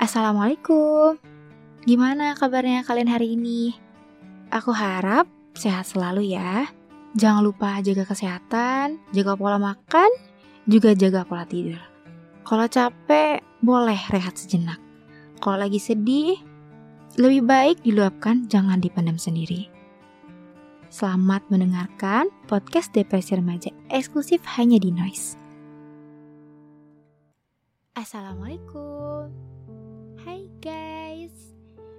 Assalamualaikum. Gimana kabarnya kalian hari ini? Aku harap sehat selalu ya. Jangan lupa jaga kesehatan, jaga pola makan, juga jaga pola tidur. Kalau capek, boleh rehat sejenak. Kalau lagi sedih, lebih baik diluapkan, jangan dipendam sendiri. Selamat mendengarkan podcast Depresi Remaja eksklusif hanya di Noise. Assalamualaikum. Hai guys.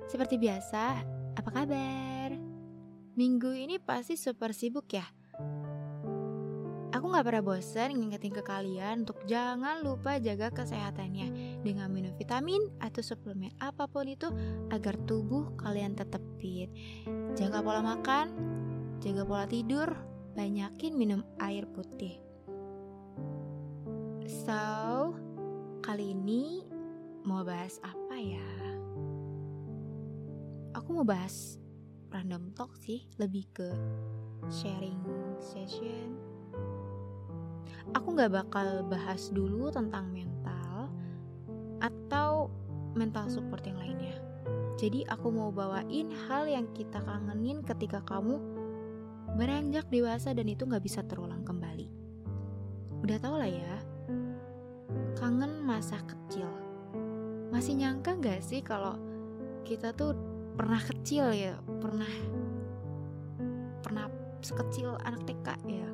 Seperti biasa, apa kabar? Minggu ini pasti super sibuk ya. Aku gak pernah bosan ngingetin ke kalian untuk jangan lupa jaga kesehatannya dengan minum vitamin atau suplemen apa pun itu agar tubuh kalian tetap fit. Jaga pola makan, jaga pola tidur, banyakin minum air putih. So, kali ini mau bahas apa ya? Aku mau bahas random talk sih, lebih ke sharing session. Aku nggak bakal bahas dulu tentang mental atau mental support yang lainnya. Jadi aku mau bawain hal yang kita kangenin ketika kamu beranjak dewasa dan itu nggak bisa terulang kembali. Udah tau lah ya, kangen masa kecil. Masih nyangka nggak sih kalau kita tuh pernah kecil ya, pernah pernah sekecil anak TK ya.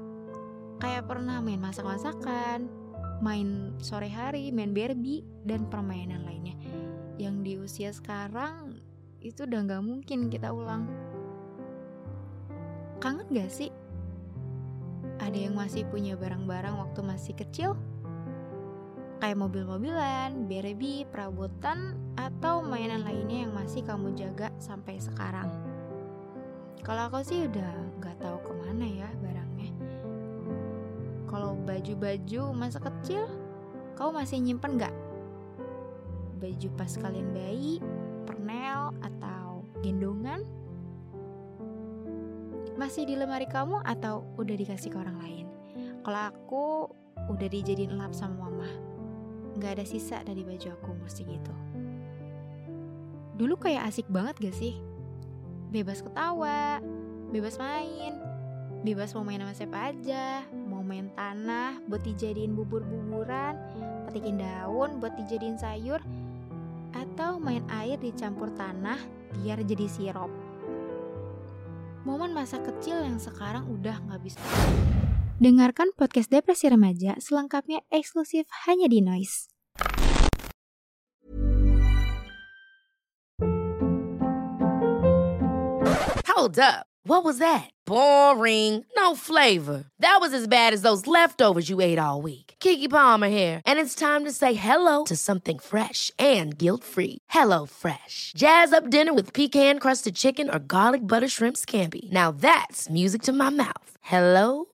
Kayak pernah main masak-masakan, main sore hari, main Barbie dan permainan lainnya. Yang di usia sekarang itu udah nggak mungkin kita ulang. Kangen gak sih? Ada yang masih punya barang-barang waktu masih kecil? Kayak mobil-mobilan, Barbie, perabotan, atau mainan lainnya yang masih kamu jaga sampai sekarang. Kalau aku sih udah nggak tahu ke mana ya barangnya. Kalau baju-baju masa kecil, kau masih nyimpen nggak? Baju pas kalian bayi, pernel, atau gendongan? Masih di lemari kamu atau udah dikasih ke orang lain? Kalau aku udah dijadiin lap sama mama. Nggak ada sisa dari baju aku mesti gitu. Dulu kayak asik banget gak sih? Bebas ketawa, bebas main, bebas mau main sama siapa aja, mau main tanah buat dijadiin bubur-buburan, petikin daun buat dijadiin sayur, atau main air dicampur tanah biar jadi sirup. Momen masa kecil yang sekarang udah gak bisa. Dengarkan podcast Depresi Remaja selengkapnya eksklusif hanya di Noise. Hold up. What was that? Boring. No flavor. That was as bad as those leftovers you ate all week. Kiki Palmer here, and it's time to say hello to something fresh and guilt-free. Hello Fresh. Jazz up dinner with pecan-crusted chicken or garlic butter shrimp scampi. Now that's music to my mouth. Hello